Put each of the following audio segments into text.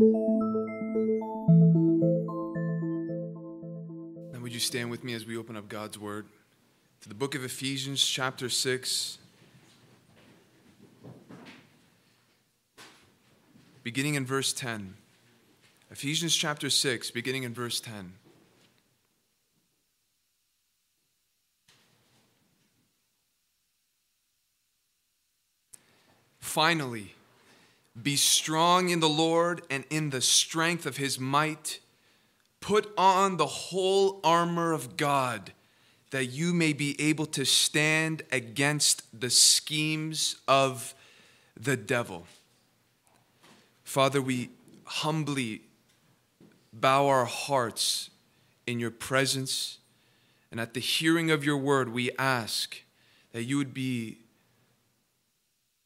Now, would you stand with me as we open up God's Word to the book of Ephesians, chapter 6, beginning in verse 10. Ephesians chapter 6, beginning in verse 10. Finally, be strong in the Lord and in the strength of his might. Put on the whole armor of God that you may be able to stand against the schemes of the devil. Father, we humbly bow our hearts in your presence, and at the hearing of your word, we ask that you would be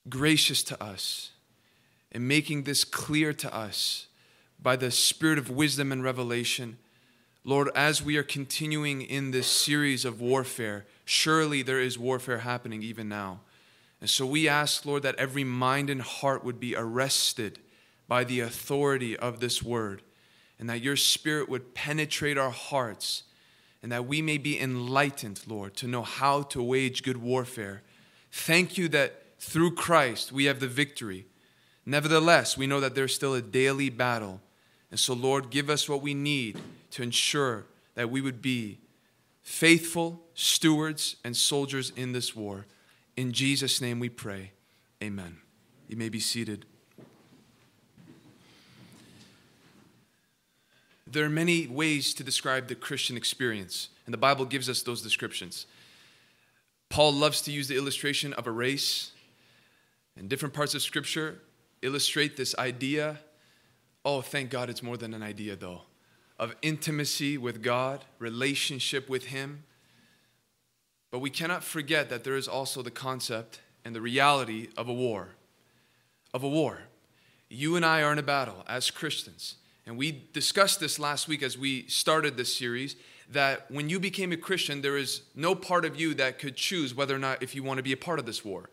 gracious to us in making this clear to us by the spirit of wisdom and revelation. Lord, as we are continuing in this series of warfare, surely there is warfare happening even now. And so we ask, Lord, that every mind and heart would be arrested by the authority of this word, and that your spirit would penetrate our hearts, and that we may be enlightened, Lord, to know how to wage good warfare. Thank you that through Christ we have the victory. Nevertheless, we know that there's still a daily battle. And so, Lord, give us what we need to ensure that we would be faithful stewards and soldiers in this war. In Jesus' name we pray. Amen. You may be seated. There are many ways to describe the Christian experience, and the Bible gives us those descriptions. Paul loves to use the illustration of a race, and different parts of Scripture illustrate this idea. Oh, thank God it's more than an idea, though, of intimacy with God, relationship with Him. But we cannot forget that there is also the concept and the reality of a war. Of a war. You and I are in a battle as Christians. And we discussed this last week as we started this series that when you became a Christian, there is no part of you that could choose whether or not if you want to be a part of this war.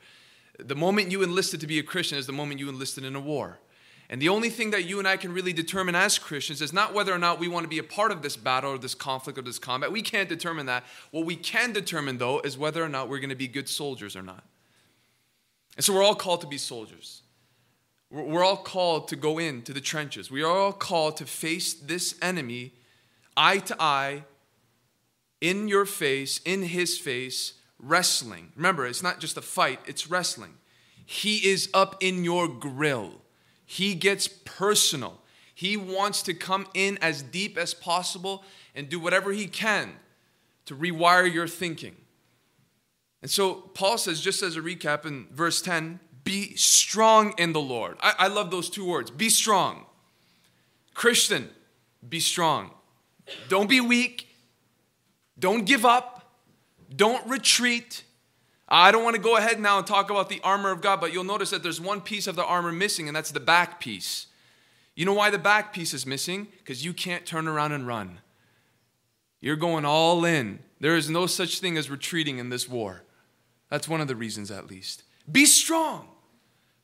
The moment you enlisted to be a Christian is the moment you enlisted in a war. And the only thing that you and I can really determine as Christians is not whether or not we want to be a part of this battle or this conflict or this combat. We can't determine that. What we can determine, though, is whether or not we're going to be good soldiers or not. And so we're all called to be soldiers. We're all called to go into the trenches. We are all called to face this enemy eye to eye, in your face, in his face, wrestling. Remember, it's not just a fight, it's wrestling. He is up in your grill. He gets personal. He wants to come in as deep as possible and do whatever he can to rewire your thinking. And so Paul says, just as a recap in verse 10, be strong in the Lord. I, I love those two words be strong. Christian, be strong. Don't be weak. Don't give up. Don't retreat. I don't want to go ahead now and talk about the armor of God, but you'll notice that there's one piece of the armor missing, and that's the back piece. You know why the back piece is missing? Because you can't turn around and run. You're going all in. There is no such thing as retreating in this war. That's one of the reasons, at least. Be strong.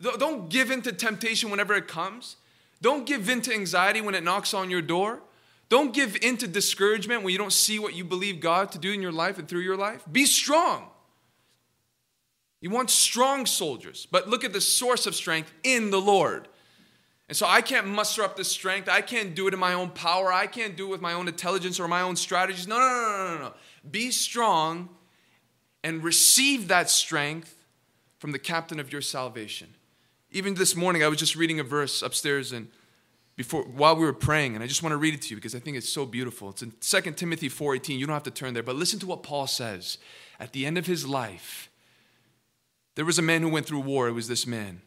Don't give in to temptation whenever it comes. Don't give in to anxiety when it knocks on your door. Don't give in to discouragement when you don't see what you believe God to do in your life and through your life. Be strong. You want strong soldiers, but look at the source of strength in the Lord. And so I can't muster up this strength. I can't do it in my own power. I can't do it with my own intelligence or my own strategies. No, no, no, no, no, no. Be strong and receive that strength from the captain of your salvation. Even this morning, I was just reading a verse upstairs and before while we were praying and i just want to read it to you because i think it's so beautiful. It's in 2 timothy 4.18 you don't have to turn there but listen to what paul says. At the end of his life there was a man who went through war. It was this man.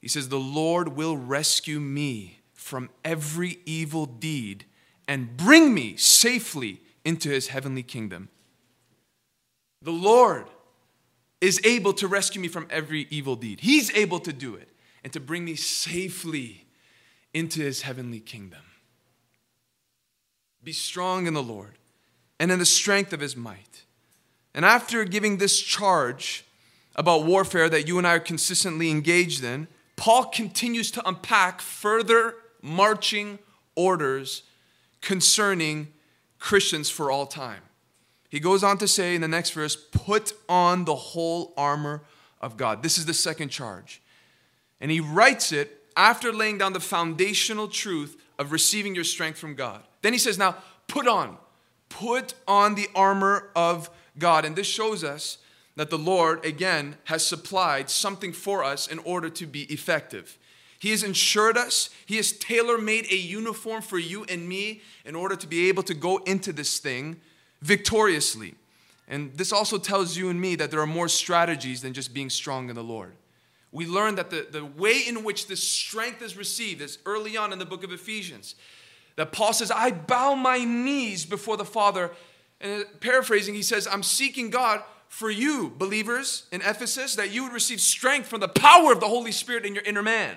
He says the lord will rescue me from every evil deed and bring me safely into his heavenly kingdom. The lord is able to rescue me from every evil deed. He's able to do it and to bring me safely into his heavenly kingdom. Be strong in the Lord and in the strength of his might. And after giving this charge about warfare that you and I are consistently engaged in, Paul continues to unpack further marching orders concerning Christians for all time. He goes on to say in the next verse, put on the whole armor of God. This is the second charge. And he writes it after laying down the foundational truth of receiving your strength from God. Then he says, now put on, put on the armor of God. And this shows us that the Lord, again, has supplied something for us in order to be effective. He has insured us. He has tailor made a uniform for you and me in order to be able to go into this thing victoriously. And this also tells you and me that there are more strategies than just being strong in the Lord. We learn that the, the way in which this strength is received is early on in the book of Ephesians. That Paul says, I bow my knees before the Father. And uh, paraphrasing, he says, I'm seeking God for you, believers in Ephesus, that you would receive strength from the power of the Holy Spirit in your inner man.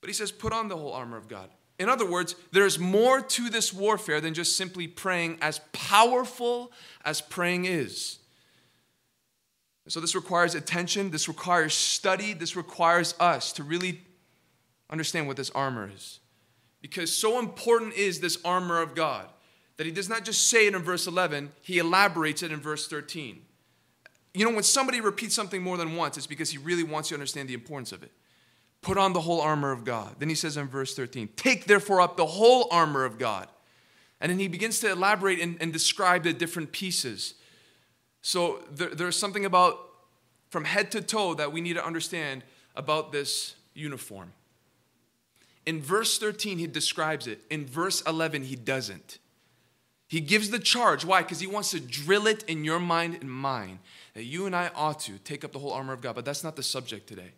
But he says, put on the whole armor of God. In other words, there's more to this warfare than just simply praying, as powerful as praying is. So, this requires attention, this requires study, this requires us to really understand what this armor is. Because so important is this armor of God that he does not just say it in verse 11, he elaborates it in verse 13. You know, when somebody repeats something more than once, it's because he really wants you to understand the importance of it. Put on the whole armor of God. Then he says in verse 13, Take therefore up the whole armor of God. And then he begins to elaborate and, and describe the different pieces. So there, there's something about from head to toe that we need to understand about this uniform. In verse 13, he describes it. In verse 11, he doesn't. He gives the charge. Why? Because he wants to drill it in your mind and mine that you and I ought to take up the whole armor of God. But that's not the subject today.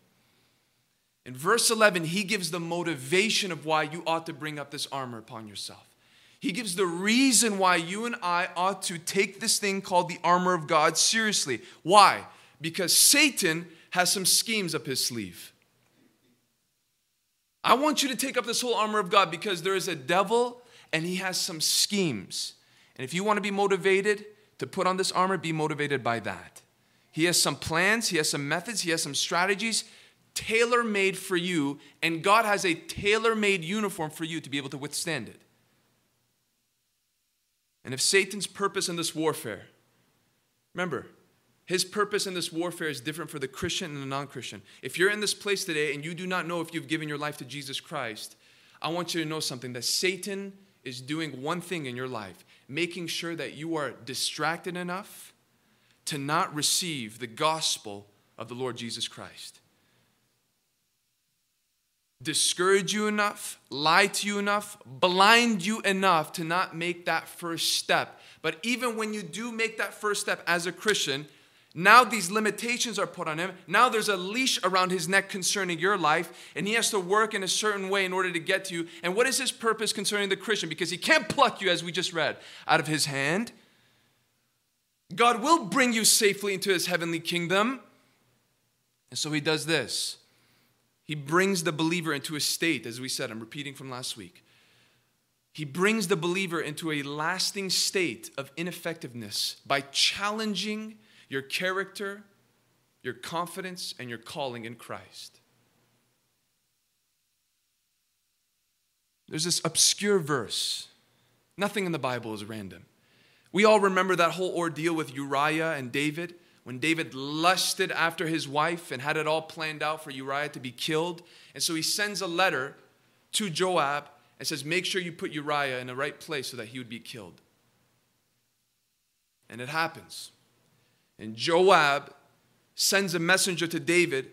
In verse 11, he gives the motivation of why you ought to bring up this armor upon yourself. He gives the reason why you and I ought to take this thing called the armor of God seriously. Why? Because Satan has some schemes up his sleeve. I want you to take up this whole armor of God because there is a devil and he has some schemes. And if you want to be motivated to put on this armor, be motivated by that. He has some plans, he has some methods, he has some strategies tailor made for you, and God has a tailor made uniform for you to be able to withstand it. And if Satan's purpose in this warfare, remember, his purpose in this warfare is different for the Christian and the non Christian. If you're in this place today and you do not know if you've given your life to Jesus Christ, I want you to know something that Satan is doing one thing in your life, making sure that you are distracted enough to not receive the gospel of the Lord Jesus Christ discourage you enough, lie to you enough, blind you enough to not make that first step. But even when you do make that first step as a Christian, now these limitations are put on him. Now there's a leash around his neck concerning your life, and he has to work in a certain way in order to get to you. And what is his purpose concerning the Christian? Because he can't pluck you, as we just read, out of his hand. God will bring you safely into his heavenly kingdom. And so he does this he brings the believer into a state, as we said, I'm repeating from last week. He brings the believer into a lasting state of ineffectiveness by challenging your character, your confidence, and your calling in Christ. There's this obscure verse. Nothing in the Bible is random. We all remember that whole ordeal with Uriah and David when David lusted after his wife and had it all planned out for Uriah to be killed. And so he sends a letter to Joab and says, Make sure you put Uriah in the right place so that he would be killed. And it happens. And Joab sends a messenger to David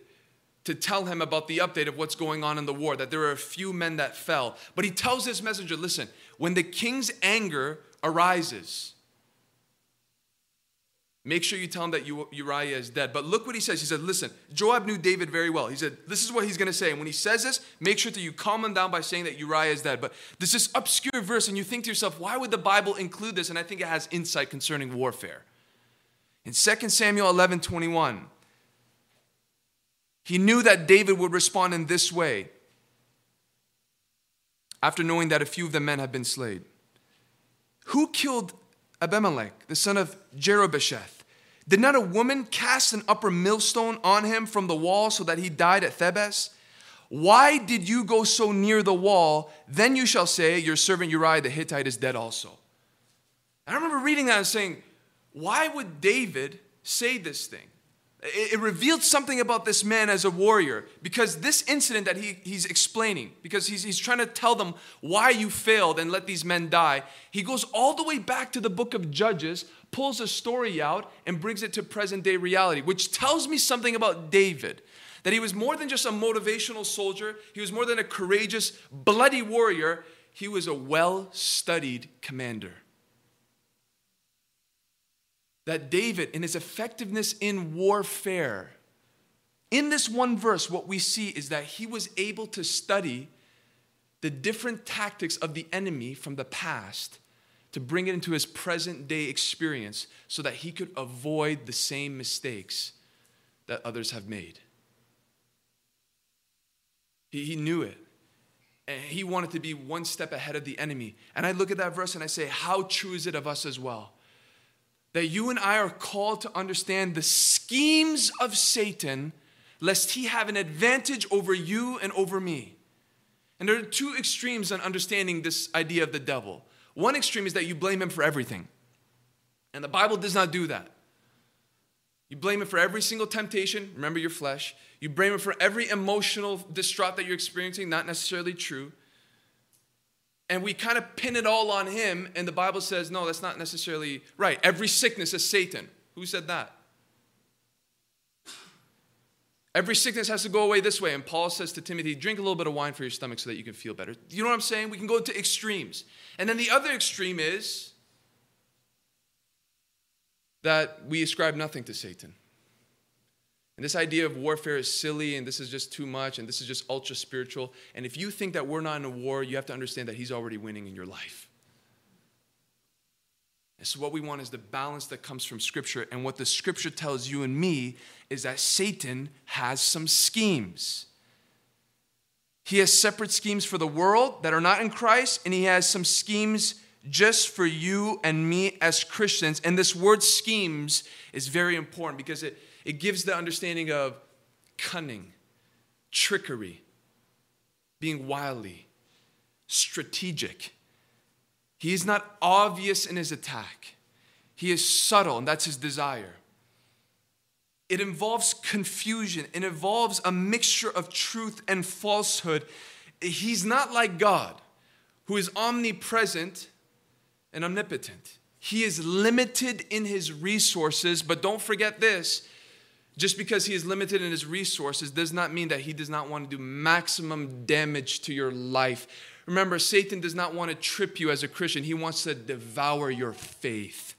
to tell him about the update of what's going on in the war, that there are a few men that fell. But he tells this messenger listen, when the king's anger arises, Make sure you tell him that Uriah is dead. But look what he says. He said, Listen, Joab knew David very well. He said, This is what he's going to say. And when he says this, make sure that you calm him down by saying that Uriah is dead. But there's this obscure verse, and you think to yourself, Why would the Bible include this? And I think it has insight concerning warfare. In 2 Samuel 11 21, he knew that David would respond in this way after knowing that a few of the men had been slain. Who killed Abimelech, the son of Jerubbesheth. Did not a woman cast an upper millstone on him from the wall so that he died at Thebez? Why did you go so near the wall? Then you shall say, Your servant Uriah the Hittite is dead also. I remember reading that and saying, Why would David say this thing? It, it revealed something about this man as a warrior because this incident that he, he's explaining, because he's, he's trying to tell them why you failed and let these men die, he goes all the way back to the book of Judges, pulls a story out, and brings it to present day reality, which tells me something about David. That he was more than just a motivational soldier, he was more than a courageous, bloody warrior, he was a well studied commander. That David, in his effectiveness in warfare, in this one verse, what we see is that he was able to study the different tactics of the enemy from the past to bring it into his present day experience so that he could avoid the same mistakes that others have made. He, knew it. And he wanted to be one step ahead of the enemy. And I look at that verse and I say, How true is it of us as well? That you and I are called to understand the schemes of Satan, lest he have an advantage over you and over me. And there are two extremes on understanding this idea of the devil. One extreme is that you blame him for everything. And the Bible does not do that. You blame him for every single temptation, remember your flesh. You blame him for every emotional distraught that you're experiencing, not necessarily true. And we kind of pin it all on him, and the Bible says, no, that's not necessarily right. Every sickness is Satan. Who said that? Every sickness has to go away this way. And Paul says to Timothy, drink a little bit of wine for your stomach so that you can feel better. You know what I'm saying? We can go to extremes. And then the other extreme is that we ascribe nothing to Satan. And this idea of warfare is silly and this is just too much and this is just ultra spiritual. And if you think that we're not in a war, you have to understand that he's already winning in your life. And so, what we want is the balance that comes from Scripture. And what the Scripture tells you and me is that Satan has some schemes. He has separate schemes for the world that are not in Christ, and he has some schemes just for you and me as Christians. And this word schemes is very important because it it gives the understanding of cunning, trickery, being wily, strategic. He is not obvious in his attack, he is subtle, and that's his desire. It involves confusion, it involves a mixture of truth and falsehood. He's not like God, who is omnipresent and omnipotent. He is limited in his resources, but don't forget this just because he is limited in his resources does not mean that he does not want to do maximum damage to your life. Remember, Satan does not want to trip you as a Christian, he wants to devour your faith.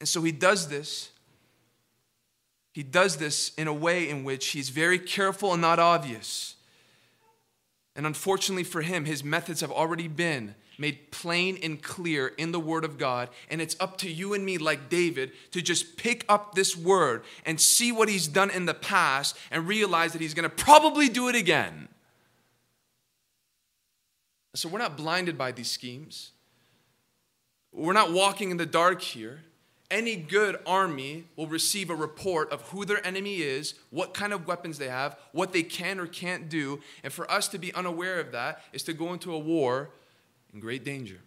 And so he does this. He does this in a way in which he's very careful and not obvious. And unfortunately for him, his methods have already been made plain and clear in the Word of God. And it's up to you and me, like David, to just pick up this Word and see what He's done in the past and realize that He's going to probably do it again. So we're not blinded by these schemes. We're not walking in the dark here. Any good army will receive a report of who their enemy is, what kind of weapons they have, what they can or can't do. And for us to be unaware of that is to go into a war in great danger.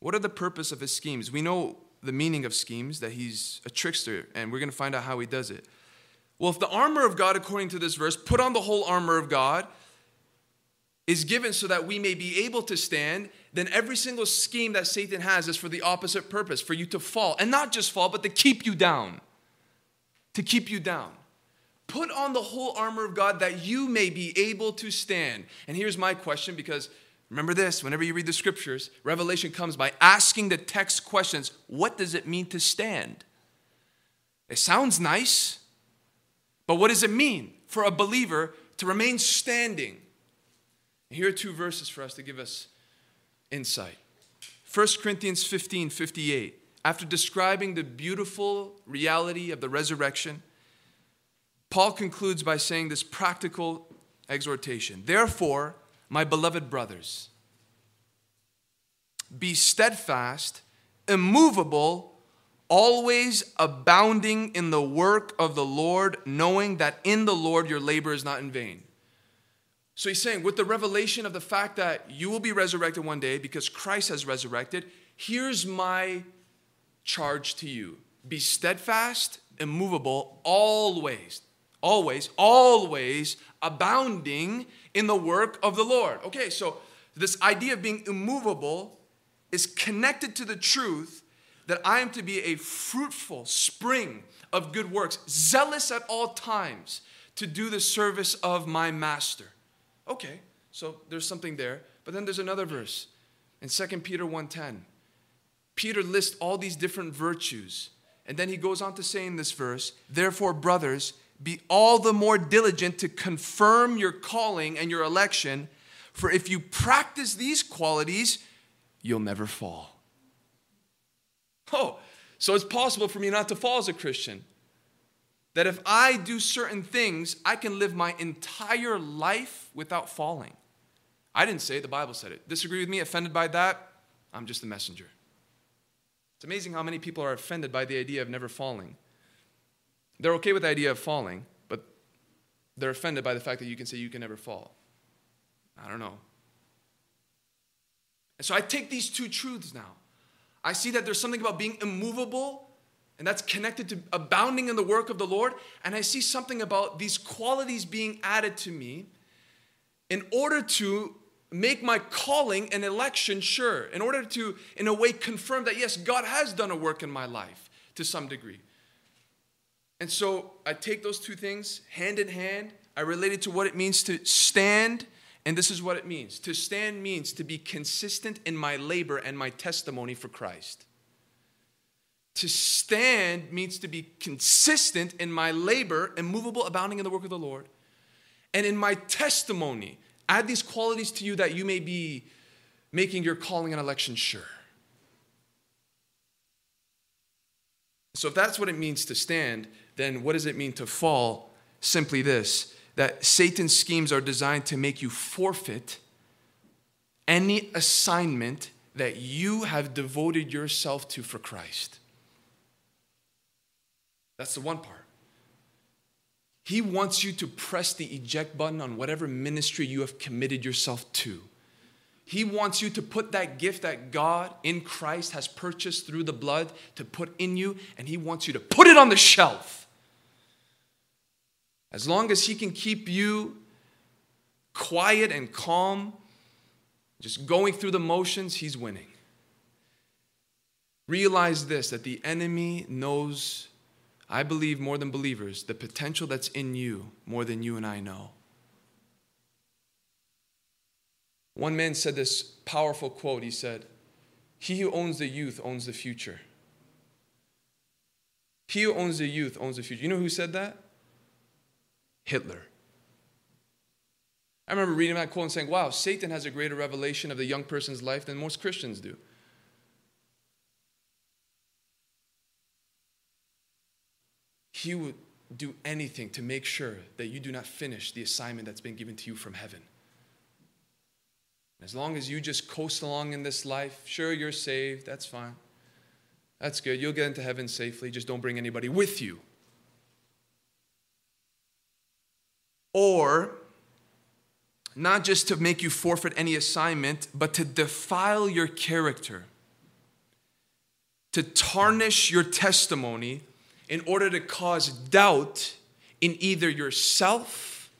What are the purpose of his schemes? We know the meaning of schemes, that he's a trickster, and we're going to find out how he does it. Well, if the armor of God, according to this verse, put on the whole armor of God, is given so that we may be able to stand, then every single scheme that Satan has is for the opposite purpose, for you to fall. And not just fall, but to keep you down. To keep you down. Put on the whole armor of God that you may be able to stand. And here's my question because remember this whenever you read the scriptures, revelation comes by asking the text questions what does it mean to stand? It sounds nice, but what does it mean for a believer to remain standing? Here are two verses for us to give us insight. 1 Corinthians 15 58. After describing the beautiful reality of the resurrection, Paul concludes by saying this practical exhortation. Therefore, my beloved brothers, be steadfast, immovable, always abounding in the work of the Lord, knowing that in the Lord your labor is not in vain. So he's saying, with the revelation of the fact that you will be resurrected one day because Christ has resurrected, here's my charge to you. Be steadfast, immovable, always, always, always abounding in the work of the Lord. Okay, so this idea of being immovable is connected to the truth that I am to be a fruitful spring of good works, zealous at all times to do the service of my master. Okay, so there's something there. But then there's another verse in 2 Peter 1:10. Peter lists all these different virtues. And then he goes on to say in this verse, therefore, brothers, be all the more diligent to confirm your calling and your election, for if you practice these qualities, you'll never fall. Oh, so it's possible for me not to fall as a Christian. That if I do certain things, I can live my entire life without falling. I didn't say it, the Bible said it. Disagree with me, offended by that? I'm just a messenger. It's amazing how many people are offended by the idea of never falling. They're okay with the idea of falling, but they're offended by the fact that you can say you can never fall. I don't know. And so I take these two truths now. I see that there's something about being immovable and that's connected to abounding in the work of the Lord. And I see something about these qualities being added to me in order to make my calling and election sure, in order to, in a way, confirm that yes, God has done a work in my life to some degree. And so I take those two things hand in hand. I relate it to what it means to stand, and this is what it means. To stand means to be consistent in my labor and my testimony for Christ. To stand means to be consistent in my labor, immovable, abounding in the work of the Lord, and in my testimony. Add these qualities to you that you may be making your calling and election sure. So, if that's what it means to stand, then what does it mean to fall? Simply this that Satan's schemes are designed to make you forfeit any assignment that you have devoted yourself to for Christ. That's the one part. He wants you to press the eject button on whatever ministry you have committed yourself to. He wants you to put that gift that God in Christ has purchased through the blood to put in you, and He wants you to put it on the shelf. As long as He can keep you quiet and calm, just going through the motions, He's winning. Realize this that the enemy knows I believe more than believers, the potential that's in you more than you and I know. One man said this powerful quote. He said, He who owns the youth owns the future. He who owns the youth owns the future. You know who said that? Hitler. I remember reading that quote and saying, wow, Satan has a greater revelation of the young person's life than most Christians do. He would do anything to make sure that you do not finish the assignment that's been given to you from heaven. As long as you just coast along in this life, sure, you're saved, that's fine. That's good. You'll get into heaven safely. Just don't bring anybody with you. Or, not just to make you forfeit any assignment, but to defile your character, to tarnish your testimony in order to cause doubt in either yourself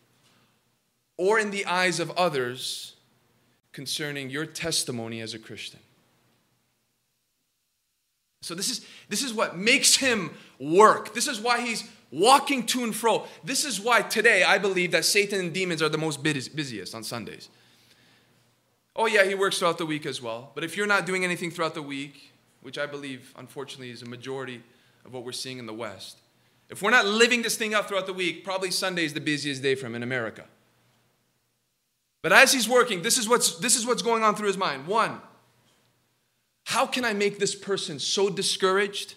or in the eyes of others concerning your testimony as a Christian. So this is this is what makes him work. This is why he's walking to and fro. This is why today I believe that Satan and demons are the most busiest on Sundays. Oh yeah, he works throughout the week as well. But if you're not doing anything throughout the week, which I believe unfortunately is a majority of what we're seeing in the West. If we're not living this thing out throughout the week, probably Sunday is the busiest day for him in America. But as he's working, this is what's, this is what's going on through his mind. One, how can I make this person so discouraged?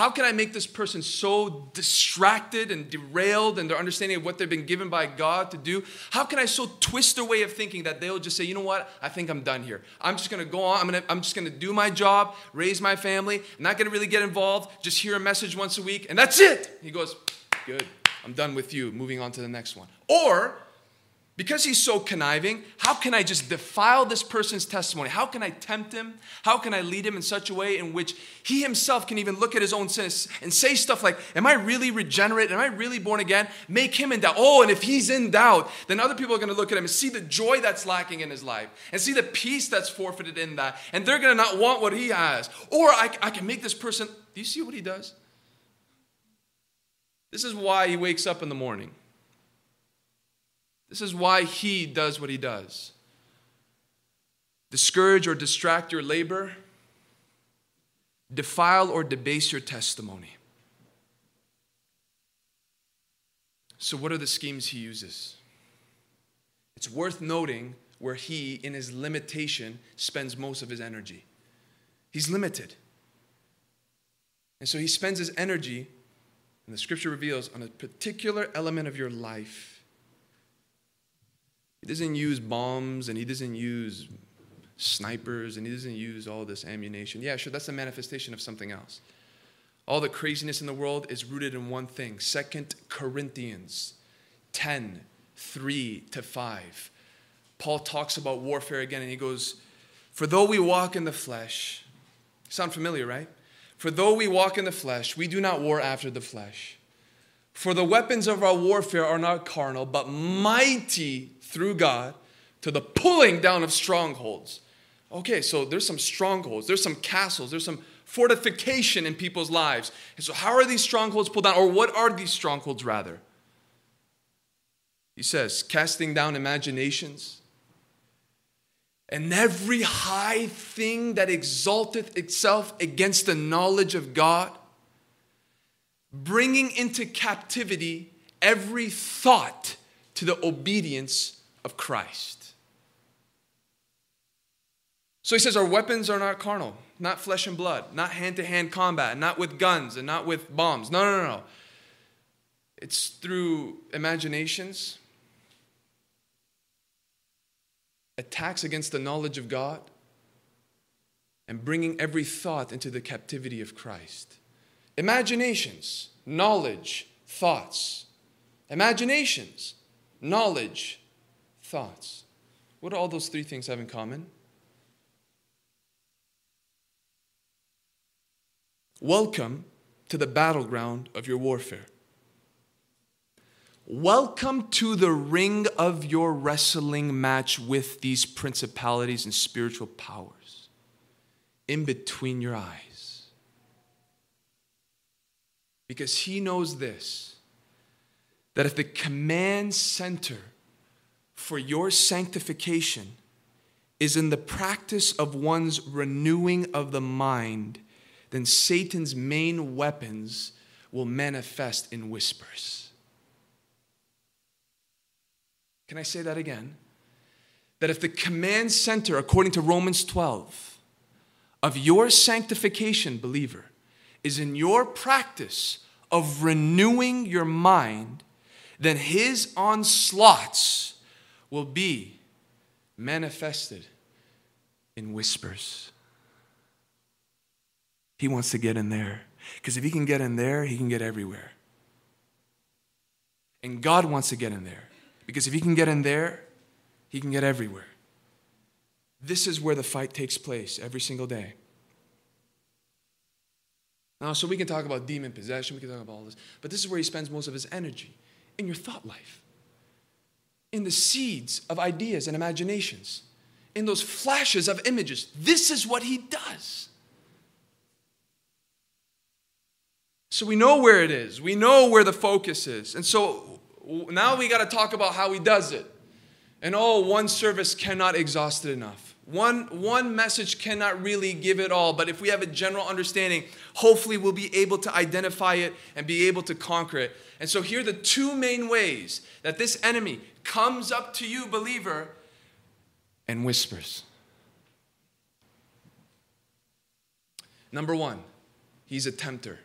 How can I make this person so distracted and derailed in their understanding of what they've been given by God to do? How can I so twist their way of thinking that they'll just say, you know what, I think I'm done here. I'm just gonna go on, I'm, gonna, I'm just gonna do my job, raise my family, I'm not gonna really get involved, just hear a message once a week, and that's it. He goes, good, I'm done with you, moving on to the next one. Or because he's so conniving, how can I just defile this person's testimony? How can I tempt him? How can I lead him in such a way in which he himself can even look at his own sins and say stuff like, Am I really regenerate? Am I really born again? Make him in doubt. Oh, and if he's in doubt, then other people are going to look at him and see the joy that's lacking in his life and see the peace that's forfeited in that. And they're going to not want what he has. Or I, I can make this person, do you see what he does? This is why he wakes up in the morning. This is why he does what he does. Discourage or distract your labor, defile or debase your testimony. So, what are the schemes he uses? It's worth noting where he, in his limitation, spends most of his energy. He's limited. And so he spends his energy, and the scripture reveals, on a particular element of your life he doesn't use bombs and he doesn't use snipers and he doesn't use all this ammunition. Yeah, sure, that's a manifestation of something else. All the craziness in the world is rooted in one thing Second Corinthians 10 3 to 5. Paul talks about warfare again and he goes, For though we walk in the flesh, sound familiar, right? For though we walk in the flesh, we do not war after the flesh. For the weapons of our warfare are not carnal, but mighty through God to the pulling down of strongholds. Okay, so there's some strongholds, there's some castles, there's some fortification in people's lives. And so, how are these strongholds pulled down? Or what are these strongholds, rather? He says, casting down imaginations and every high thing that exalteth itself against the knowledge of God, bringing into captivity every thought to the obedience of Christ. So he says, Our weapons are not carnal, not flesh and blood, not hand to hand combat, not with guns and not with bombs. No, no, no, no. It's through imaginations, attacks against the knowledge of God, and bringing every thought into the captivity of Christ. Imaginations, knowledge, thoughts. Imaginations, knowledge, thoughts. What do all those three things have in common? Welcome to the battleground of your warfare. Welcome to the ring of your wrestling match with these principalities and spiritual powers in between your eyes. Because he knows this that if the command center for your sanctification is in the practice of one's renewing of the mind, then Satan's main weapons will manifest in whispers. Can I say that again? That if the command center, according to Romans 12, of your sanctification, believer, is in your practice of renewing your mind, then his onslaughts will be manifested in whispers. He wants to get in there. Because if he can get in there, he can get everywhere. And God wants to get in there. Because if he can get in there, he can get everywhere. This is where the fight takes place every single day. Now, so we can talk about demon possession, we can talk about all this, but this is where he spends most of his energy in your thought life in the seeds of ideas and imaginations, in those flashes of images. This is what he does. So we know where it is, we know where the focus is. And so now we got to talk about how he does it. And oh, one service cannot exhaust it enough. One, one message cannot really give it all, but if we have a general understanding, hopefully we'll be able to identify it and be able to conquer it. And so here are the two main ways that this enemy comes up to you, believer, and whispers. Number one, he's a tempter.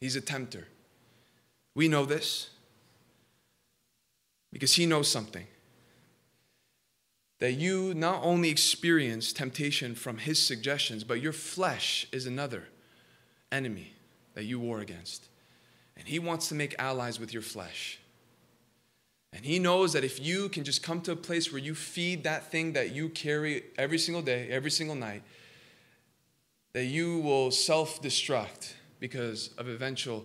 He's a tempter. We know this because he knows something that you not only experience temptation from his suggestions, but your flesh is another enemy that you war against. And he wants to make allies with your flesh. And he knows that if you can just come to a place where you feed that thing that you carry every single day, every single night, that you will self destruct because of eventual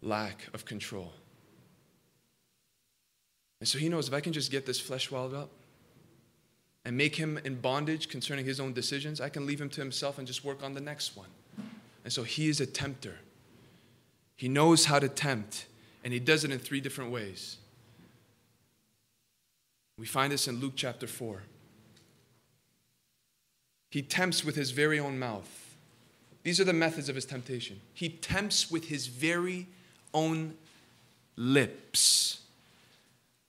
lack of control. And so he knows if I can just get this flesh walled up and make him in bondage concerning his own decisions, I can leave him to himself and just work on the next one. And so he is a tempter. He knows how to tempt, and he does it in three different ways. We find this in Luke chapter 4. He tempts with his very own mouth. These are the methods of his temptation. He tempts with his very own lips.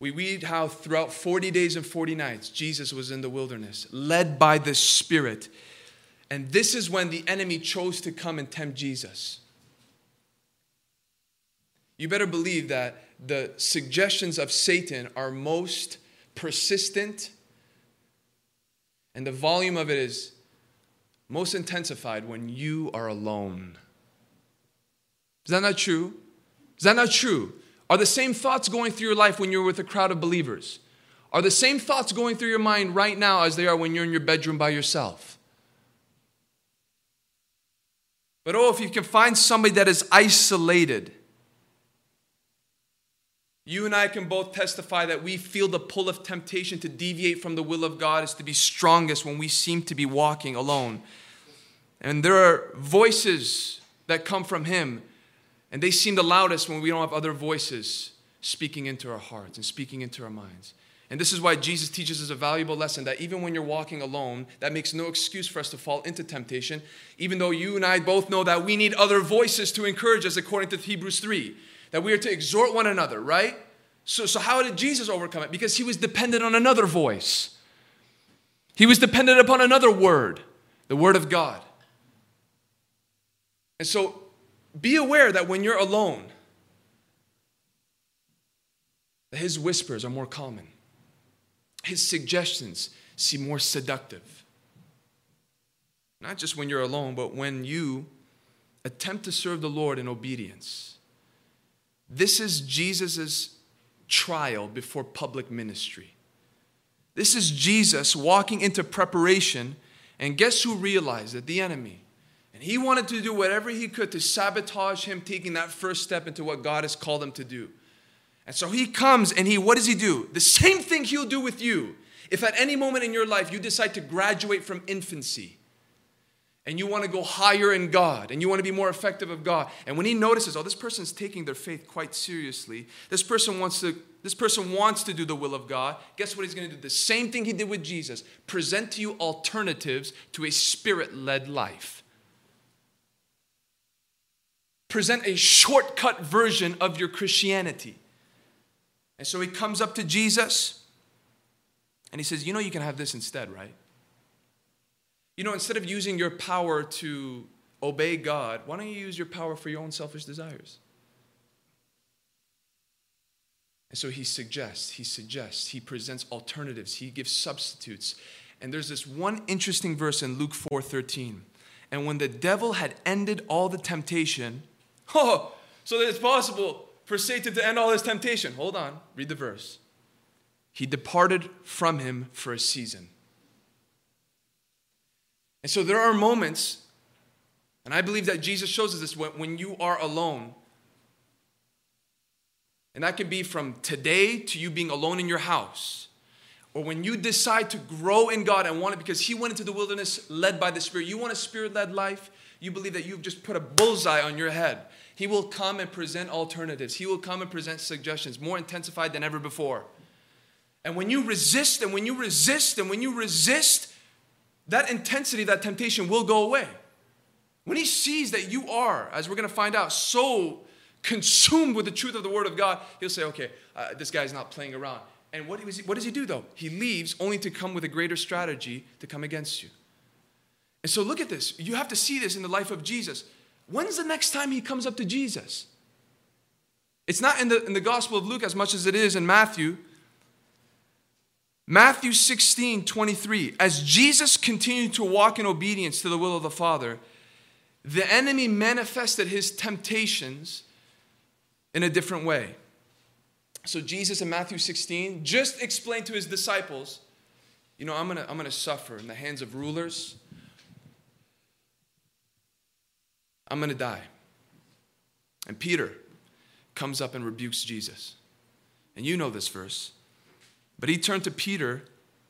We read how throughout 40 days and 40 nights, Jesus was in the wilderness, led by the Spirit. And this is when the enemy chose to come and tempt Jesus. You better believe that the suggestions of Satan are most persistent, and the volume of it is most intensified when you are alone. Is that not true? Is that not true? Are the same thoughts going through your life when you're with a crowd of believers? Are the same thoughts going through your mind right now as they are when you're in your bedroom by yourself? But oh, if you can find somebody that is isolated, you and I can both testify that we feel the pull of temptation to deviate from the will of God is to be strongest when we seem to be walking alone. And there are voices that come from Him, and they seem the loudest when we don't have other voices speaking into our hearts and speaking into our minds. And this is why Jesus teaches us a valuable lesson that even when you're walking alone, that makes no excuse for us to fall into temptation, even though you and I both know that we need other voices to encourage us, according to Hebrews 3 that we are to exhort one another, right? So, so how did Jesus overcome it? Because he was dependent on another voice. He was dependent upon another word, the word of God. And so be aware that when you're alone, his whispers are more common. His suggestions seem more seductive. Not just when you're alone, but when you attempt to serve the Lord in obedience. This is Jesus' trial before public ministry. This is Jesus walking into preparation, and guess who realized it? The enemy. He wanted to do whatever he could to sabotage him taking that first step into what God has called him to do. And so he comes and he, what does he do? The same thing he'll do with you. If at any moment in your life you decide to graduate from infancy, and you want to go higher in God and you want to be more effective of God. And when he notices, oh, this person's taking their faith quite seriously, this person wants to this person wants to do the will of God. Guess what he's going to do? The same thing he did with Jesus present to you alternatives to a spirit led life. Present a shortcut version of your Christianity. And so he comes up to Jesus and he says, You know, you can have this instead, right? You know, instead of using your power to obey God, why don't you use your power for your own selfish desires? And so he suggests, he suggests, he presents alternatives, he gives substitutes. And there's this one interesting verse in Luke 4:13. And when the devil had ended all the temptation, oh, so that it's possible for Satan to end all his temptation. Hold on, read the verse. He departed from him for a season. And so there are moments, and I believe that Jesus shows us this when, when you are alone. And that can be from today to you being alone in your house. Or when you decide to grow in God and want it because He went into the wilderness led by the Spirit. You want a Spirit led life? You believe that you've just put a bullseye on your head. He will come and present alternatives, He will come and present suggestions more intensified than ever before. And when you resist, and when you resist, and when you resist, that intensity, that temptation will go away. When he sees that you are, as we're going to find out, so consumed with the truth of the Word of God, he'll say, okay, uh, this guy's not playing around. And what, he, what does he do though? He leaves only to come with a greater strategy to come against you. And so look at this. You have to see this in the life of Jesus. When's the next time he comes up to Jesus? It's not in the, in the Gospel of Luke as much as it is in Matthew. Matthew 16, 23. As Jesus continued to walk in obedience to the will of the Father, the enemy manifested his temptations in a different way. So, Jesus in Matthew 16 just explained to his disciples, you know, I'm gonna, I'm gonna suffer in the hands of rulers. I'm gonna die. And Peter comes up and rebukes Jesus. And you know this verse. But he turned to Peter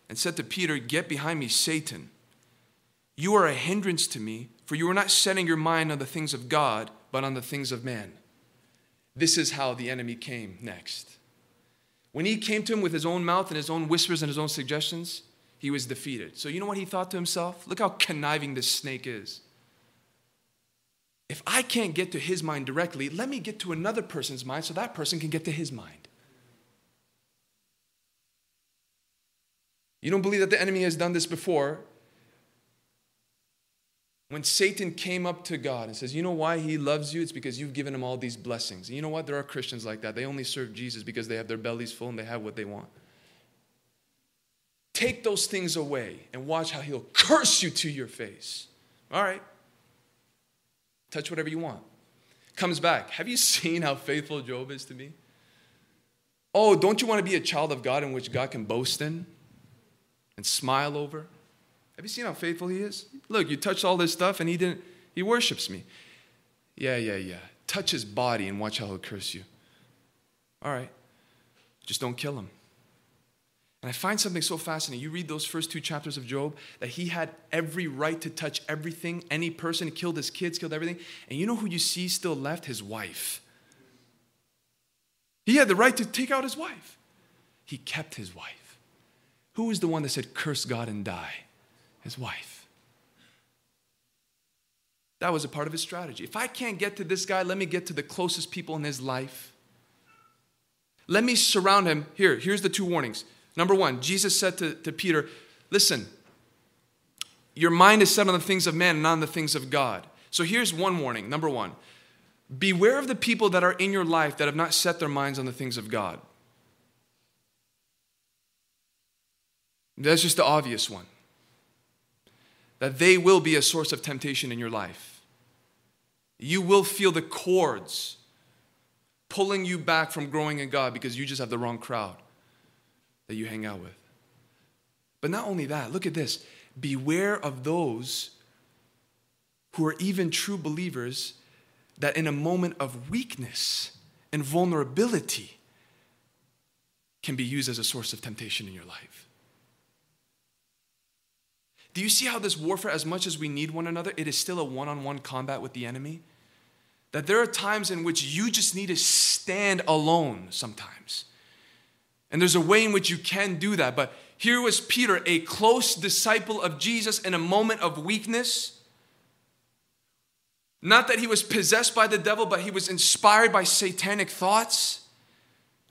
and said to Peter, Get behind me, Satan. You are a hindrance to me, for you are not setting your mind on the things of God, but on the things of man. This is how the enemy came next. When he came to him with his own mouth and his own whispers and his own suggestions, he was defeated. So, you know what he thought to himself? Look how conniving this snake is. If I can't get to his mind directly, let me get to another person's mind so that person can get to his mind. You don't believe that the enemy has done this before? When Satan came up to God and says, You know why he loves you? It's because you've given him all these blessings. And you know what? There are Christians like that. They only serve Jesus because they have their bellies full and they have what they want. Take those things away and watch how he'll curse you to your face. All right. Touch whatever you want. Comes back. Have you seen how faithful Job is to me? Oh, don't you want to be a child of God in which God can boast in and smile over? Have you seen how faithful he is? Look, you touched all this stuff and he didn't, he worships me. Yeah, yeah, yeah. Touch his body and watch how he'll curse you. All right. Just don't kill him. And I find something so fascinating. You read those first two chapters of Job that he had every right to touch everything, any person, killed his kids, killed everything. And you know who you see still left? His wife. He had the right to take out his wife. He kept his wife. Who was the one that said, curse God and die? His wife. That was a part of his strategy. If I can't get to this guy, let me get to the closest people in his life. Let me surround him. Here, here's the two warnings. Number one, Jesus said to, to Peter, Listen, your mind is set on the things of man, not on the things of God. So here's one warning. Number one, beware of the people that are in your life that have not set their minds on the things of God. That's just the obvious one. That they will be a source of temptation in your life. You will feel the cords pulling you back from growing in God because you just have the wrong crowd that you hang out with. But not only that, look at this beware of those who are even true believers that in a moment of weakness and vulnerability can be used as a source of temptation in your life. Do you see how this warfare, as much as we need one another, it is still a one on one combat with the enemy? That there are times in which you just need to stand alone sometimes. And there's a way in which you can do that. But here was Peter, a close disciple of Jesus in a moment of weakness. Not that he was possessed by the devil, but he was inspired by satanic thoughts,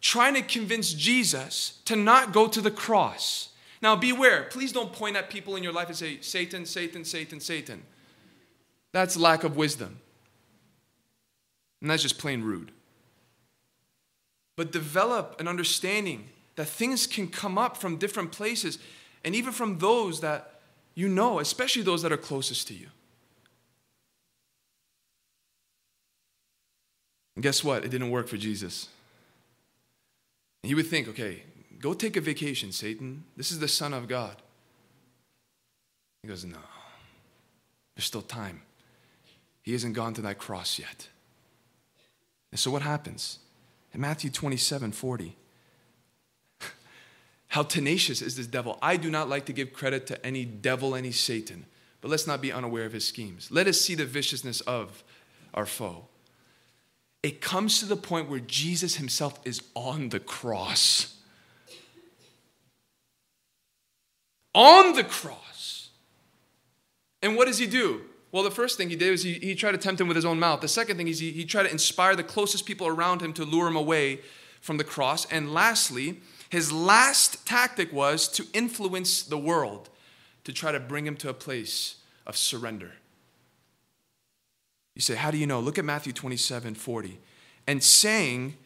trying to convince Jesus to not go to the cross. Now, beware. Please don't point at people in your life and say, Satan, Satan, Satan, Satan. That's lack of wisdom. And that's just plain rude but develop an understanding that things can come up from different places and even from those that you know, especially those that are closest to you. And guess what? It didn't work for Jesus. You would think, okay, go take a vacation, Satan. This is the Son of God. He goes, no, there's still time. He hasn't gone to that cross yet. And so what happens? In Matthew 27 40. How tenacious is this devil? I do not like to give credit to any devil, any Satan, but let's not be unaware of his schemes. Let us see the viciousness of our foe. It comes to the point where Jesus himself is on the cross. On the cross. And what does he do? Well, the first thing he did was he, he tried to tempt him with his own mouth. The second thing is he, he tried to inspire the closest people around him to lure him away from the cross. And lastly, his last tactic was to influence the world to try to bring him to a place of surrender. You say, How do you know? Look at Matthew 27 40. And saying,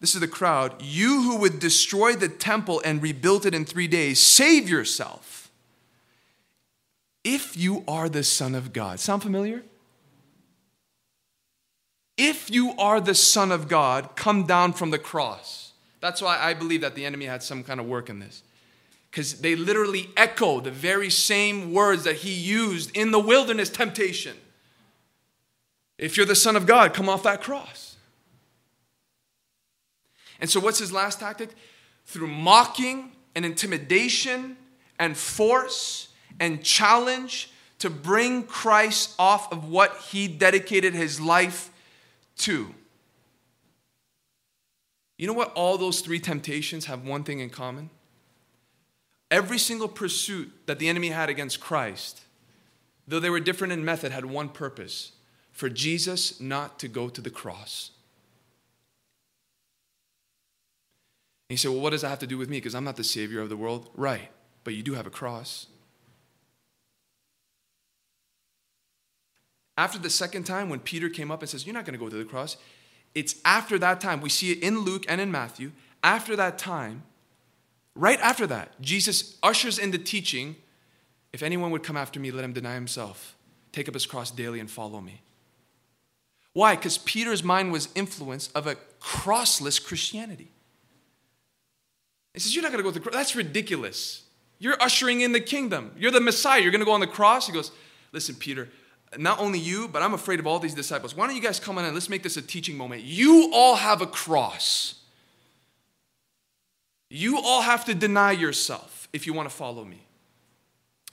This is the crowd, you who would destroy the temple and rebuild it in three days, save yourself. If you are the Son of God. Sound familiar? If you are the Son of God, come down from the cross. That's why I believe that the enemy had some kind of work in this. Because they literally echo the very same words that he used in the wilderness temptation. If you're the Son of God, come off that cross. And so, what's his last tactic? Through mocking and intimidation and force and challenge to bring Christ off of what he dedicated his life to. you know what? All those three temptations have one thing in common. Every single pursuit that the enemy had against Christ, though they were different in method, had one purpose for Jesus not to go to the cross. And you say, well, what does that have to do with me? Because I'm not the Savior of the world. Right, but you do have a cross. After the second time, when Peter came up and says, You're not going to go to the cross, it's after that time. We see it in Luke and in Matthew. After that time, right after that, Jesus ushers in the teaching if anyone would come after me, let him deny himself, take up his cross daily, and follow me. Why? Because Peter's mind was influenced of a crossless Christianity. He says, You're not going to go to the cross. That's ridiculous. You're ushering in the kingdom. You're the Messiah. You're going to go on the cross. He goes, Listen, Peter, not only you, but I'm afraid of all these disciples. Why don't you guys come on in let's make this a teaching moment? You all have a cross. You all have to deny yourself if you want to follow me.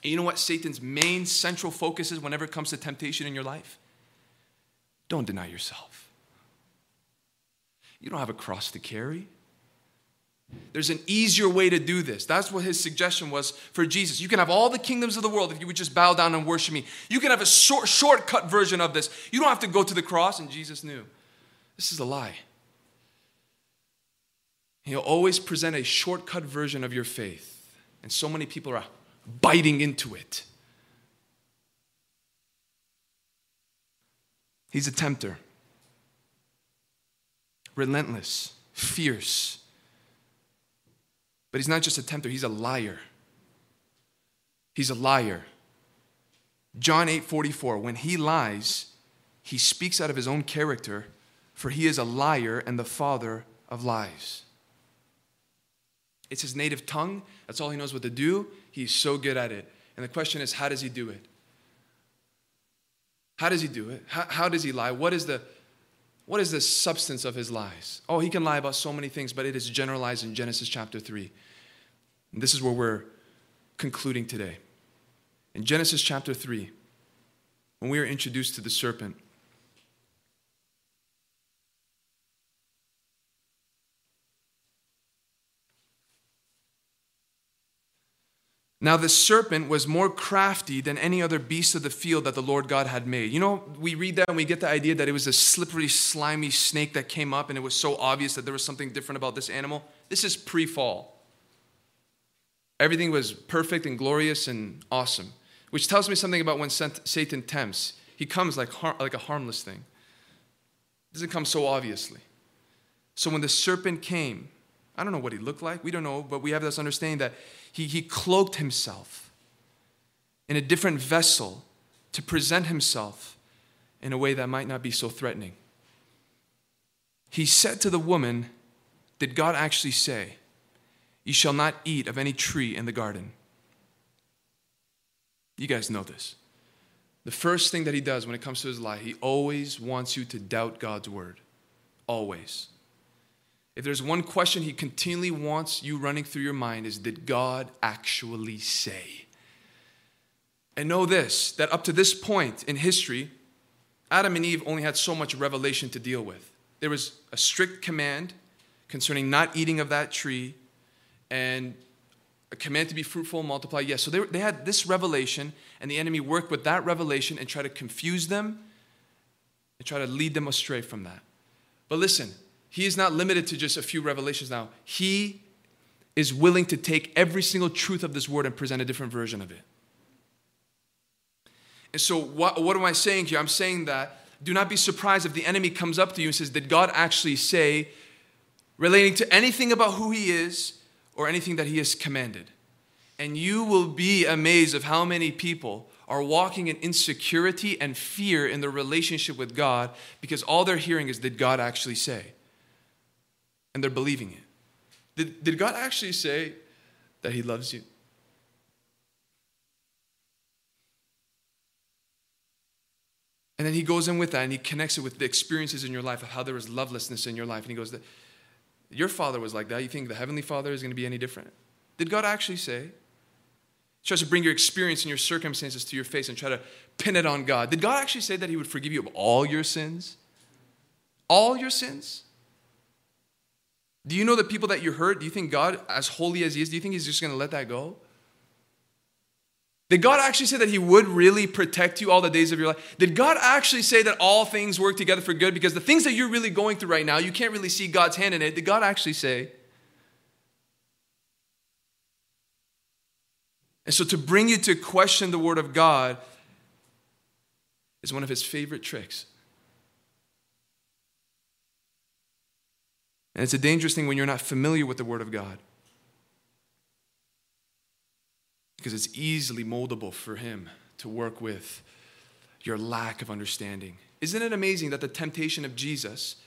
And you know what Satan's main central focus is whenever it comes to temptation in your life? Don't deny yourself. You don't have a cross to carry. There's an easier way to do this. That's what his suggestion was for Jesus. You can have all the kingdoms of the world if you would just bow down and worship me. You can have a short, shortcut version of this. You don't have to go to the cross, and Jesus knew. This is a lie. He'll always present a shortcut version of your faith, and so many people are biting into it. He's a tempter, relentless, fierce but he's not just a tempter, he's a liar. He's a liar. John 8 44, when he lies, he speaks out of his own character, for he is a liar and the father of lies. It's his native tongue. That's all he knows what to do. He's so good at it. And the question is, how does he do it? How does he do it? How, how does he lie? What is the what is the substance of his lies? Oh, he can lie about so many things, but it is generalized in Genesis chapter 3. And this is where we're concluding today. In Genesis chapter 3, when we are introduced to the serpent, Now, the serpent was more crafty than any other beast of the field that the Lord God had made. You know, we read that and we get the idea that it was a slippery, slimy snake that came up, and it was so obvious that there was something different about this animal. This is pre fall. Everything was perfect and glorious and awesome, which tells me something about when Satan tempts. He comes like, har- like a harmless thing, it doesn't come so obviously. So when the serpent came, I don't know what he looked like. We don't know, but we have this understanding that he, he cloaked himself in a different vessel to present himself in a way that might not be so threatening. He said to the woman, Did God actually say, You shall not eat of any tree in the garden? You guys know this. The first thing that he does when it comes to his lie, he always wants you to doubt God's word. Always. If there's one question he continually wants you running through your mind is did God actually say? And know this that up to this point in history, Adam and Eve only had so much revelation to deal with. There was a strict command concerning not eating of that tree and a command to be fruitful and multiply. Yes, so they, they had this revelation, and the enemy worked with that revelation and tried to confuse them and try to lead them astray from that. But listen, he is not limited to just a few revelations now. He is willing to take every single truth of this word and present a different version of it. And so, what, what am I saying here? I'm saying that do not be surprised if the enemy comes up to you and says, Did God actually say, relating to anything about who he is or anything that he has commanded? And you will be amazed of how many people are walking in insecurity and fear in their relationship with God because all they're hearing is, Did God actually say? And they're believing it. Did, did God actually say that He loves you? And then he goes in with that and he connects it with the experiences in your life of how there was lovelessness in your life. And he goes, Your father was like that. You think the heavenly father is going to be any different? Did God actually say? Tries to bring your experience and your circumstances to your face and try to pin it on God. Did God actually say that he would forgive you of all your sins? All your sins? Do you know the people that you hurt? Do you think God, as holy as he is, do you think he's just going to let that go? Did God actually say that He would really protect you all the days of your life? Did God actually say that all things work together for good? Because the things that you're really going through right now, you can't really see God's hand in it. Did God actually say? And so to bring you to question the Word of God is one of His favorite tricks. And it's a dangerous thing when you're not familiar with the Word of God. Because it's easily moldable for Him to work with your lack of understanding. Isn't it amazing that the temptation of Jesus,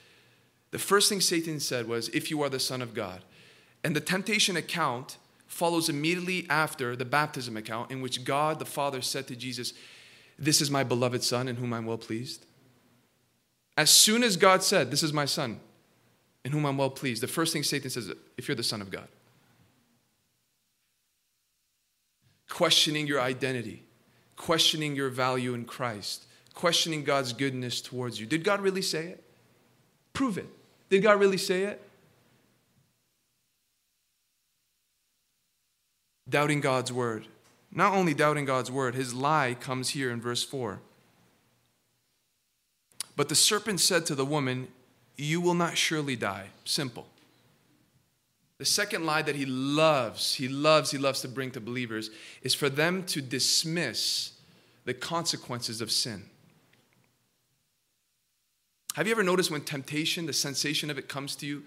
the first thing Satan said was, If you are the Son of God. And the temptation account follows immediately after the baptism account, in which God the Father said to Jesus, This is my beloved Son in whom I'm well pleased. As soon as God said, This is my Son in whom I'm well pleased, the first thing Satan says, If you're the Son of God. Questioning your identity, questioning your value in Christ, questioning God's goodness towards you. Did God really say it? Prove it. Did God really say it? Doubting God's word. Not only doubting God's word, his lie comes here in verse 4. But the serpent said to the woman, You will not surely die. Simple. The second lie that he loves, he loves, he loves to bring to believers is for them to dismiss the consequences of sin. Have you ever noticed when temptation, the sensation of it comes to you,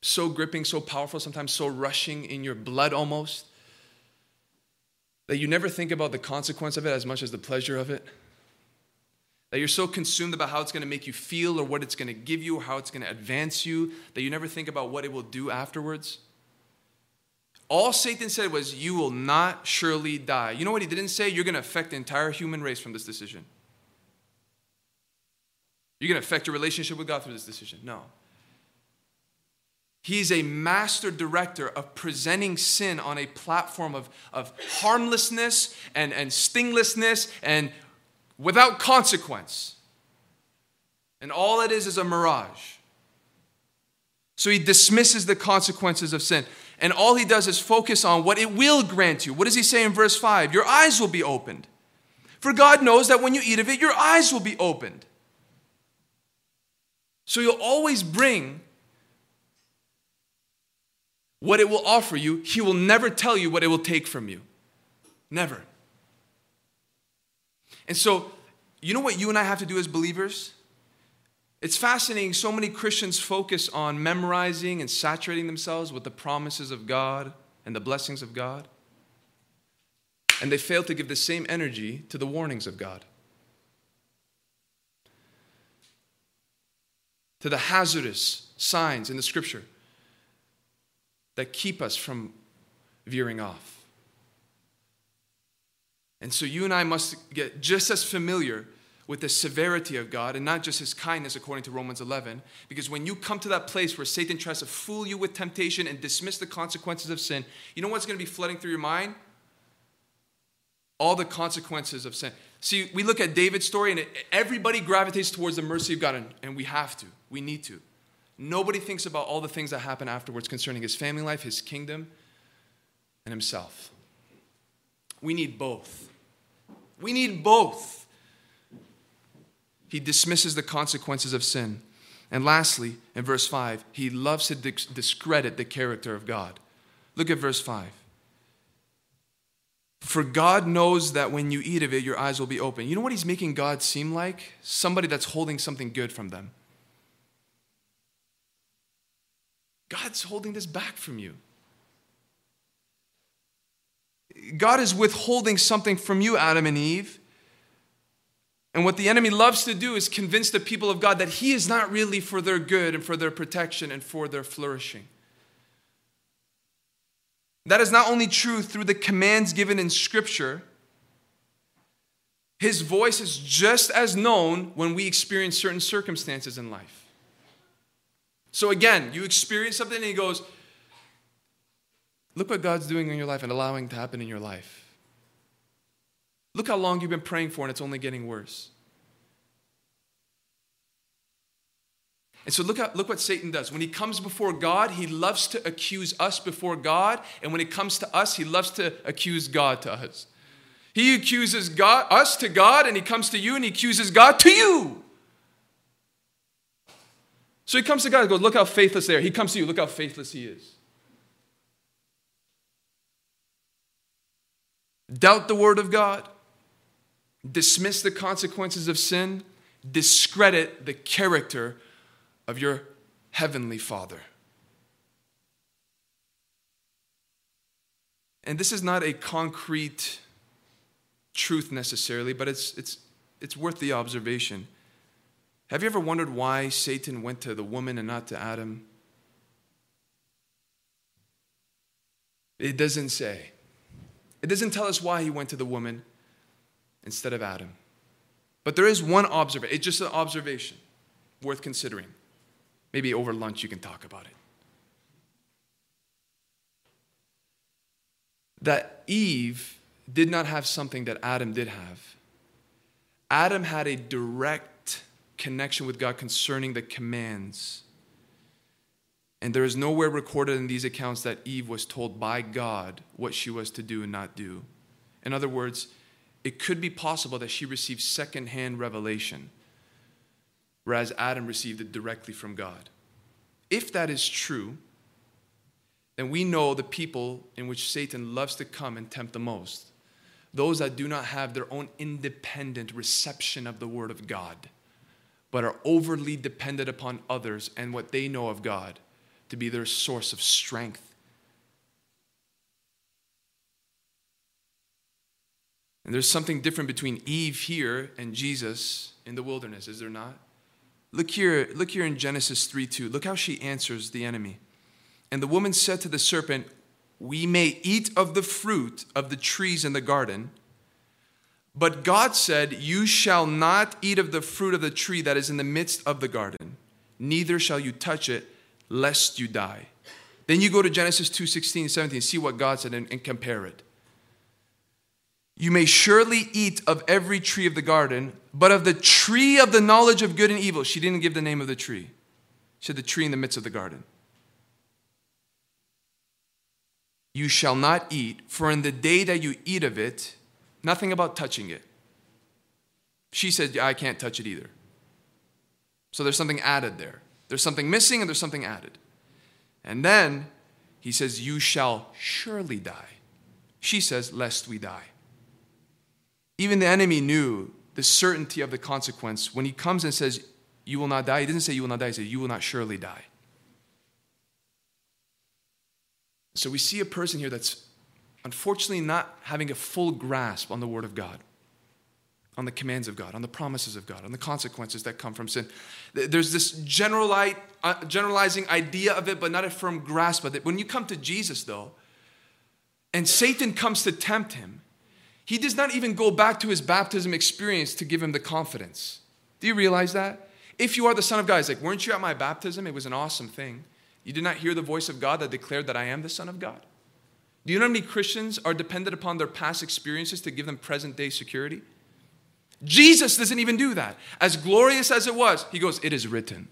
so gripping, so powerful, sometimes so rushing in your blood almost, that you never think about the consequence of it as much as the pleasure of it? That you're so consumed about how it's going to make you feel or what it's going to give you or how it's going to advance you that you never think about what it will do afterwards? All Satan said was, You will not surely die. You know what he didn't say? You're going to affect the entire human race from this decision. You're going to affect your relationship with God through this decision. No. He's a master director of presenting sin on a platform of, of harmlessness and, and stinglessness and without consequence. And all it is is a mirage. So he dismisses the consequences of sin. And all he does is focus on what it will grant you. What does he say in verse 5? Your eyes will be opened. For God knows that when you eat of it, your eyes will be opened. So you'll always bring what it will offer you. He will never tell you what it will take from you. Never. And so, you know what you and I have to do as believers? It's fascinating. So many Christians focus on memorizing and saturating themselves with the promises of God and the blessings of God. And they fail to give the same energy to the warnings of God, to the hazardous signs in the scripture that keep us from veering off. And so you and I must get just as familiar with the severity of God and not just his kindness, according to Romans 11. Because when you come to that place where Satan tries to fool you with temptation and dismiss the consequences of sin, you know what's going to be flooding through your mind? All the consequences of sin. See, we look at David's story and everybody gravitates towards the mercy of God, and, we have to. We need to. Nobody thinks about all the things that happen afterwards concerning his family life, his kingdom, and himself. We need both. We need both. He dismisses the consequences of sin. And lastly, in verse 5, he loves to discredit the character of God. Look at verse 5. For God knows that when you eat of it, your eyes will be open. You know what he's making God seem like? Somebody that's holding something good from them. God's holding this back from you. God is withholding something from you, Adam and Eve. And what the enemy loves to do is convince the people of God that He is not really for their good and for their protection and for their flourishing. That is not only true through the commands given in Scripture, His voice is just as known when we experience certain circumstances in life. So again, you experience something and He goes, Look what God's doing in your life and allowing to happen in your life. Look how long you've been praying for, and it's only getting worse. And so look, look what Satan does. When he comes before God, he loves to accuse us before God. And when it comes to us, he loves to accuse God to us. He accuses God, us to God, and he comes to you and he accuses God to you. So he comes to God and goes, Look how faithless they are. He comes to you, look how faithless he is. Doubt the word of God, dismiss the consequences of sin, discredit the character of your heavenly Father. And this is not a concrete truth necessarily, but it's, it's, it's worth the observation. Have you ever wondered why Satan went to the woman and not to Adam? It doesn't say. It doesn't tell us why he went to the woman instead of Adam. But there is one observation. It's just an observation worth considering. Maybe over lunch you can talk about it. That Eve did not have something that Adam did have. Adam had a direct connection with God concerning the commands and there is nowhere recorded in these accounts that Eve was told by God what she was to do and not do. In other words, it could be possible that she received secondhand revelation, whereas Adam received it directly from God. If that is true, then we know the people in which Satan loves to come and tempt the most those that do not have their own independent reception of the Word of God, but are overly dependent upon others and what they know of God to be their source of strength. And there's something different between Eve here and Jesus in the wilderness, is there not? Look here, look here in Genesis 3 2. Look how she answers the enemy. And the woman said to the serpent, We may eat of the fruit of the trees in the garden. But God said, You shall not eat of the fruit of the tree that is in the midst of the garden, neither shall you touch it, lest you die. Then you go to Genesis 2 16, 17, see what God said and, and compare it. You may surely eat of every tree of the garden, but of the tree of the knowledge of good and evil. She didn't give the name of the tree, she said the tree in the midst of the garden. You shall not eat, for in the day that you eat of it, nothing about touching it. She said, I can't touch it either. So there's something added there. There's something missing and there's something added. And then he says, You shall surely die. She says, Lest we die. Even the enemy knew the certainty of the consequence. When he comes and says, You will not die, he doesn't say, You will not die, he says, You will not surely die. So we see a person here that's unfortunately not having a full grasp on the Word of God on the commands of God, on the promises of God, on the consequences that come from sin. There's this uh, generalizing idea of it, but not a firm grasp of it. When you come to Jesus, though, and Satan comes to tempt him, he does not even go back to his baptism experience to give him the confidence. Do you realize that? If you are the Son of God, he's like, weren't you at my baptism? It was an awesome thing. You did not hear the voice of God that declared that I am the Son of God. Do you know how many Christians are dependent upon their past experiences to give them present day security? Jesus doesn't even do that. As glorious as it was, he goes, It is written.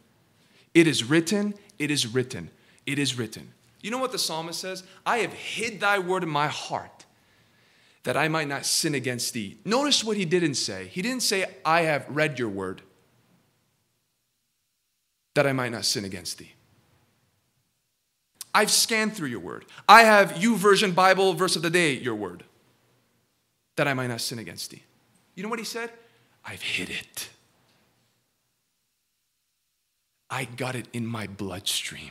It is written. It is written. It is written. You know what the psalmist says? I have hid thy word in my heart that I might not sin against thee. Notice what he didn't say. He didn't say, I have read your word that I might not sin against thee. I've scanned through your word. I have YouVersion Bible verse of the day, your word. that I might not sin against thee. You know what he said? I've hid it. I got it in my bloodstream.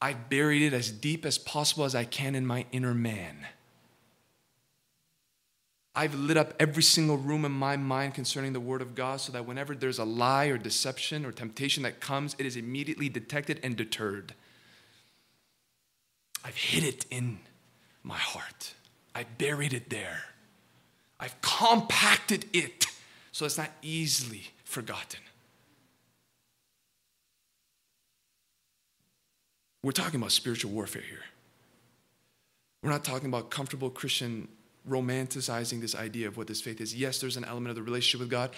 I've buried it as deep as possible as I can in my inner man. I've lit up every single room in my mind concerning the Word of God so that whenever there's a lie or deception or temptation that comes, it is immediately detected and deterred. I've hid it in my heart, I buried it there. I've compacted it so it's not easily forgotten. We're talking about spiritual warfare here. We're not talking about comfortable Christian romanticizing this idea of what this faith is. Yes, there's an element of the relationship with God.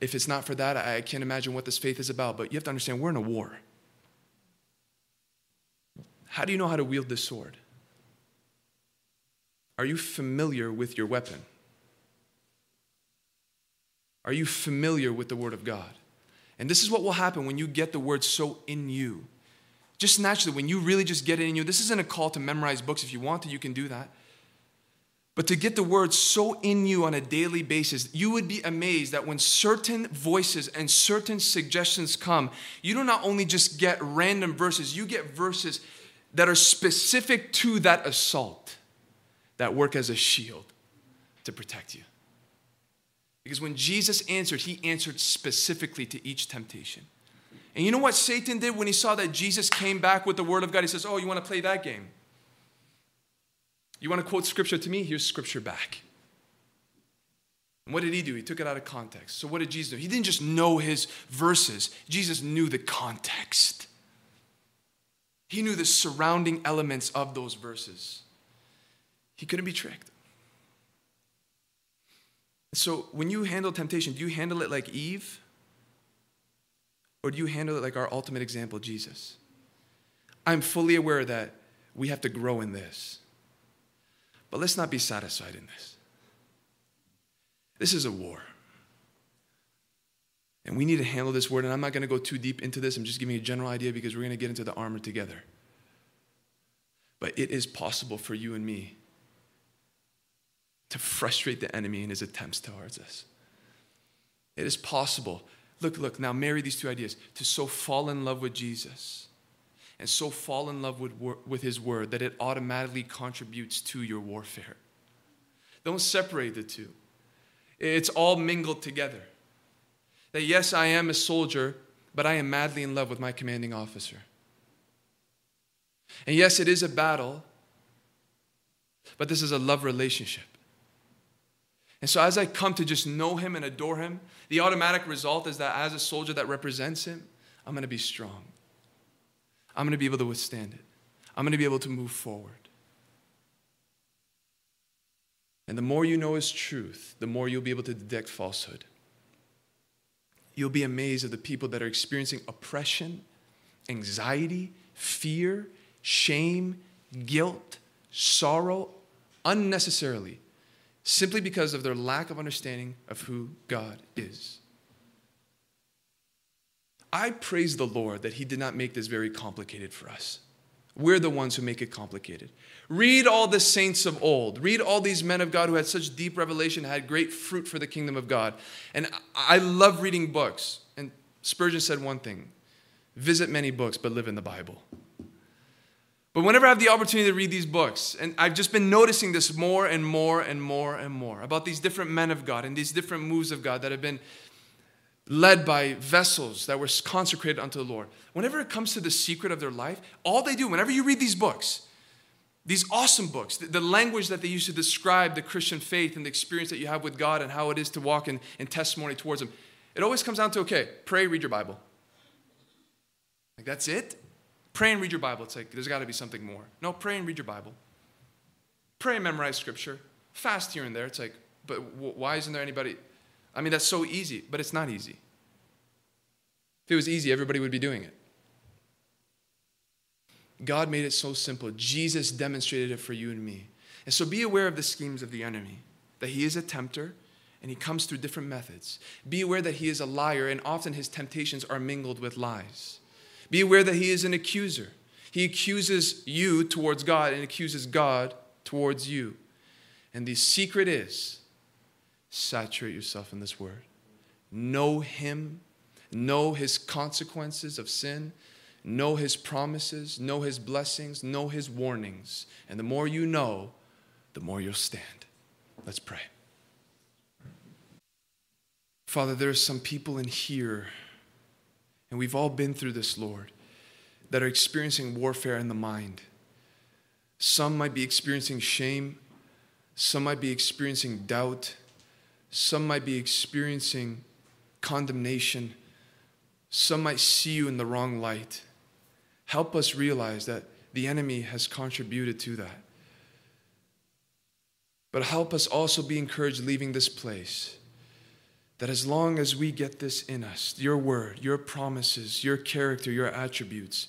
If it's not for that, I can't imagine what this faith is about. But you have to understand, we're in a war. How do you know how to wield this sword? Are you familiar with your weapon? Are you familiar with the Word of God? And this is what will happen when you get the Word so in you. Just naturally, when you really just get it in you, this isn't a call to memorize books. If you want to, you can do that. But to get the word so in you on a daily basis, you would be amazed that when certain voices and certain suggestions come, you do not only just get random verses, you get verses that are specific to that assault that work as a shield to protect you. Because when Jesus answered, he answered specifically to each temptation. And you know what Satan did when he saw that Jesus came back with the word of God? He says, Oh, you want to play that game? You want to quote scripture to me? Here's scripture back. And what did he do? He took it out of context. So, what did Jesus do? He didn't just know his verses, Jesus knew the context. He knew the surrounding elements of those verses. He couldn't be tricked. So, when you handle temptation, do you handle it like Eve? Or do you handle it like our ultimate example, Jesus? I'm fully aware that we have to grow in this. But let's not be satisfied in this. This is a war. And we need to handle this word. And I'm not going to go too deep into this. I'm just giving you a general idea because we're going to get into the armor together. But it is possible for you and me to frustrate the enemy in his attempts towards us. It is possible. Look, look, now marry these two ideas to so fall in love with Jesus and so fall in love with, with His Word that it automatically contributes to your warfare. Don't separate the two, it's all mingled together. That yes, I am a soldier, but I am madly in love with my commanding officer. And yes, it is a battle, but this is a love relationship. And so, as I come to just know him and adore him, the automatic result is that as a soldier that represents him, I'm going to be strong. I'm going to be able to withstand it. I'm going to be able to move forward. And the more you know His truth, the more you'll be able to detect falsehood. You'll be amazed at the people that are experiencing oppression, anxiety, fear, shame, guilt, sorrow unnecessarily, simply because of their lack of understanding of who God is. I praise the Lord that He did not make this very complicated for us. We're the ones who make it complicated. Read all the saints of old. Read all these men of God who had such deep revelation, had great fruit for the kingdom of God. And I love reading books. And Spurgeon said one thing visit many books, but live in the Bible. But whenever I have the opportunity to read these books, and I've just been noticing this more and more and more and more about these different men of God and these different moves of God that have been led by vessels that were consecrated unto the Lord. Whenever it comes to the secret of their life, all they do, whenever you read these books, these awesome books, the, language that they use to describe the Christian faith and the experience that you have with God and how it is to walk in, in testimony towards Him, it always comes down to okay, pray, read your Bible. Like, that's it? Pray and read your Bible. It's like, there's got to be something more. No, pray and read your Bible. Pray and memorize Scripture. Fast here and there. It's like, but why isn't there anybody? I mean, that's so easy, but it's not easy. If it was easy, everybody would be doing it. God made it so simple. Jesus demonstrated it for you and me. And so be aware of the schemes of the enemy, that he is a tempter and he comes through different methods. Be aware that he is a liar and often his temptations are mingled with lies. Be aware that he is an accuser. He accuses you towards God and accuses God towards you. And the secret is saturate yourself in this word. Know Him, know His consequences of sin, know His promises, know His blessings, know His warnings. And the more you know, the more you'll stand. Let's pray. Father, there are some people in here, and we've all been through this, Lord, that are experiencing warfare in the mind. Some might be experiencing shame, some might be experiencing doubt, some might be experiencing condemnation, some might see you in the wrong light. Help us realize that the enemy has contributed to that. But help us also be encouraged leaving this place that as long as we get this in us, your word, your promises, your character, your attributes,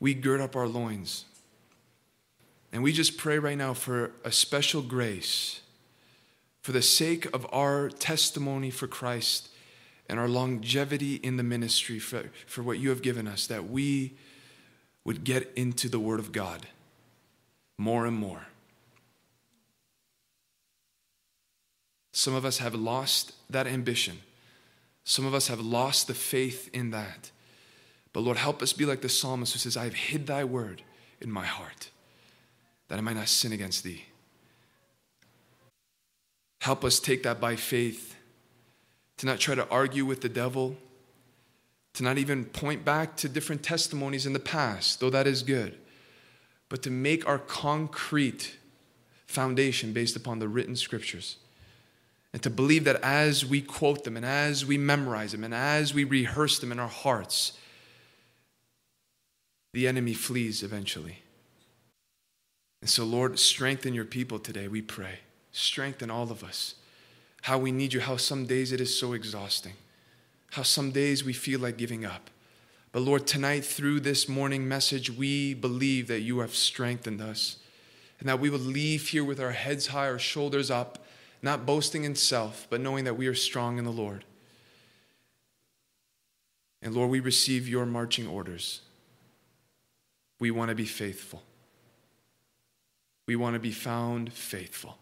we gird up our loins. And we just pray right now for a special grace for the sake of our testimony for Christ and our longevity in the ministry for, for what you have given us, that we would get into the Word of God more and more. Some of us have lost that ambition. Some of us have lost the faith in that. But Lord, help us be like the psalmist who says, I have hid thy word in my heart that I might not sin against thee. Help us take that by faith, to not try to argue with the devil, to not even point back to different testimonies in the past, though that is good, but to make our concrete foundation based upon the written scriptures. And to believe that as we quote them and as we memorize them and as we rehearse them in our hearts, the enemy flees eventually. And so, Lord, strengthen your people today, we pray. Strengthen all of us. How we need you, how some days it is so exhausting, how some days we feel like giving up. But Lord, tonight through this morning message, we believe that you have strengthened us and that we will leave here with our heads high, our shoulders up not boasting in self, but knowing that we are strong in the Lord. And Lord, we receive your marching orders. We want to be faithful. We want to be found faithful.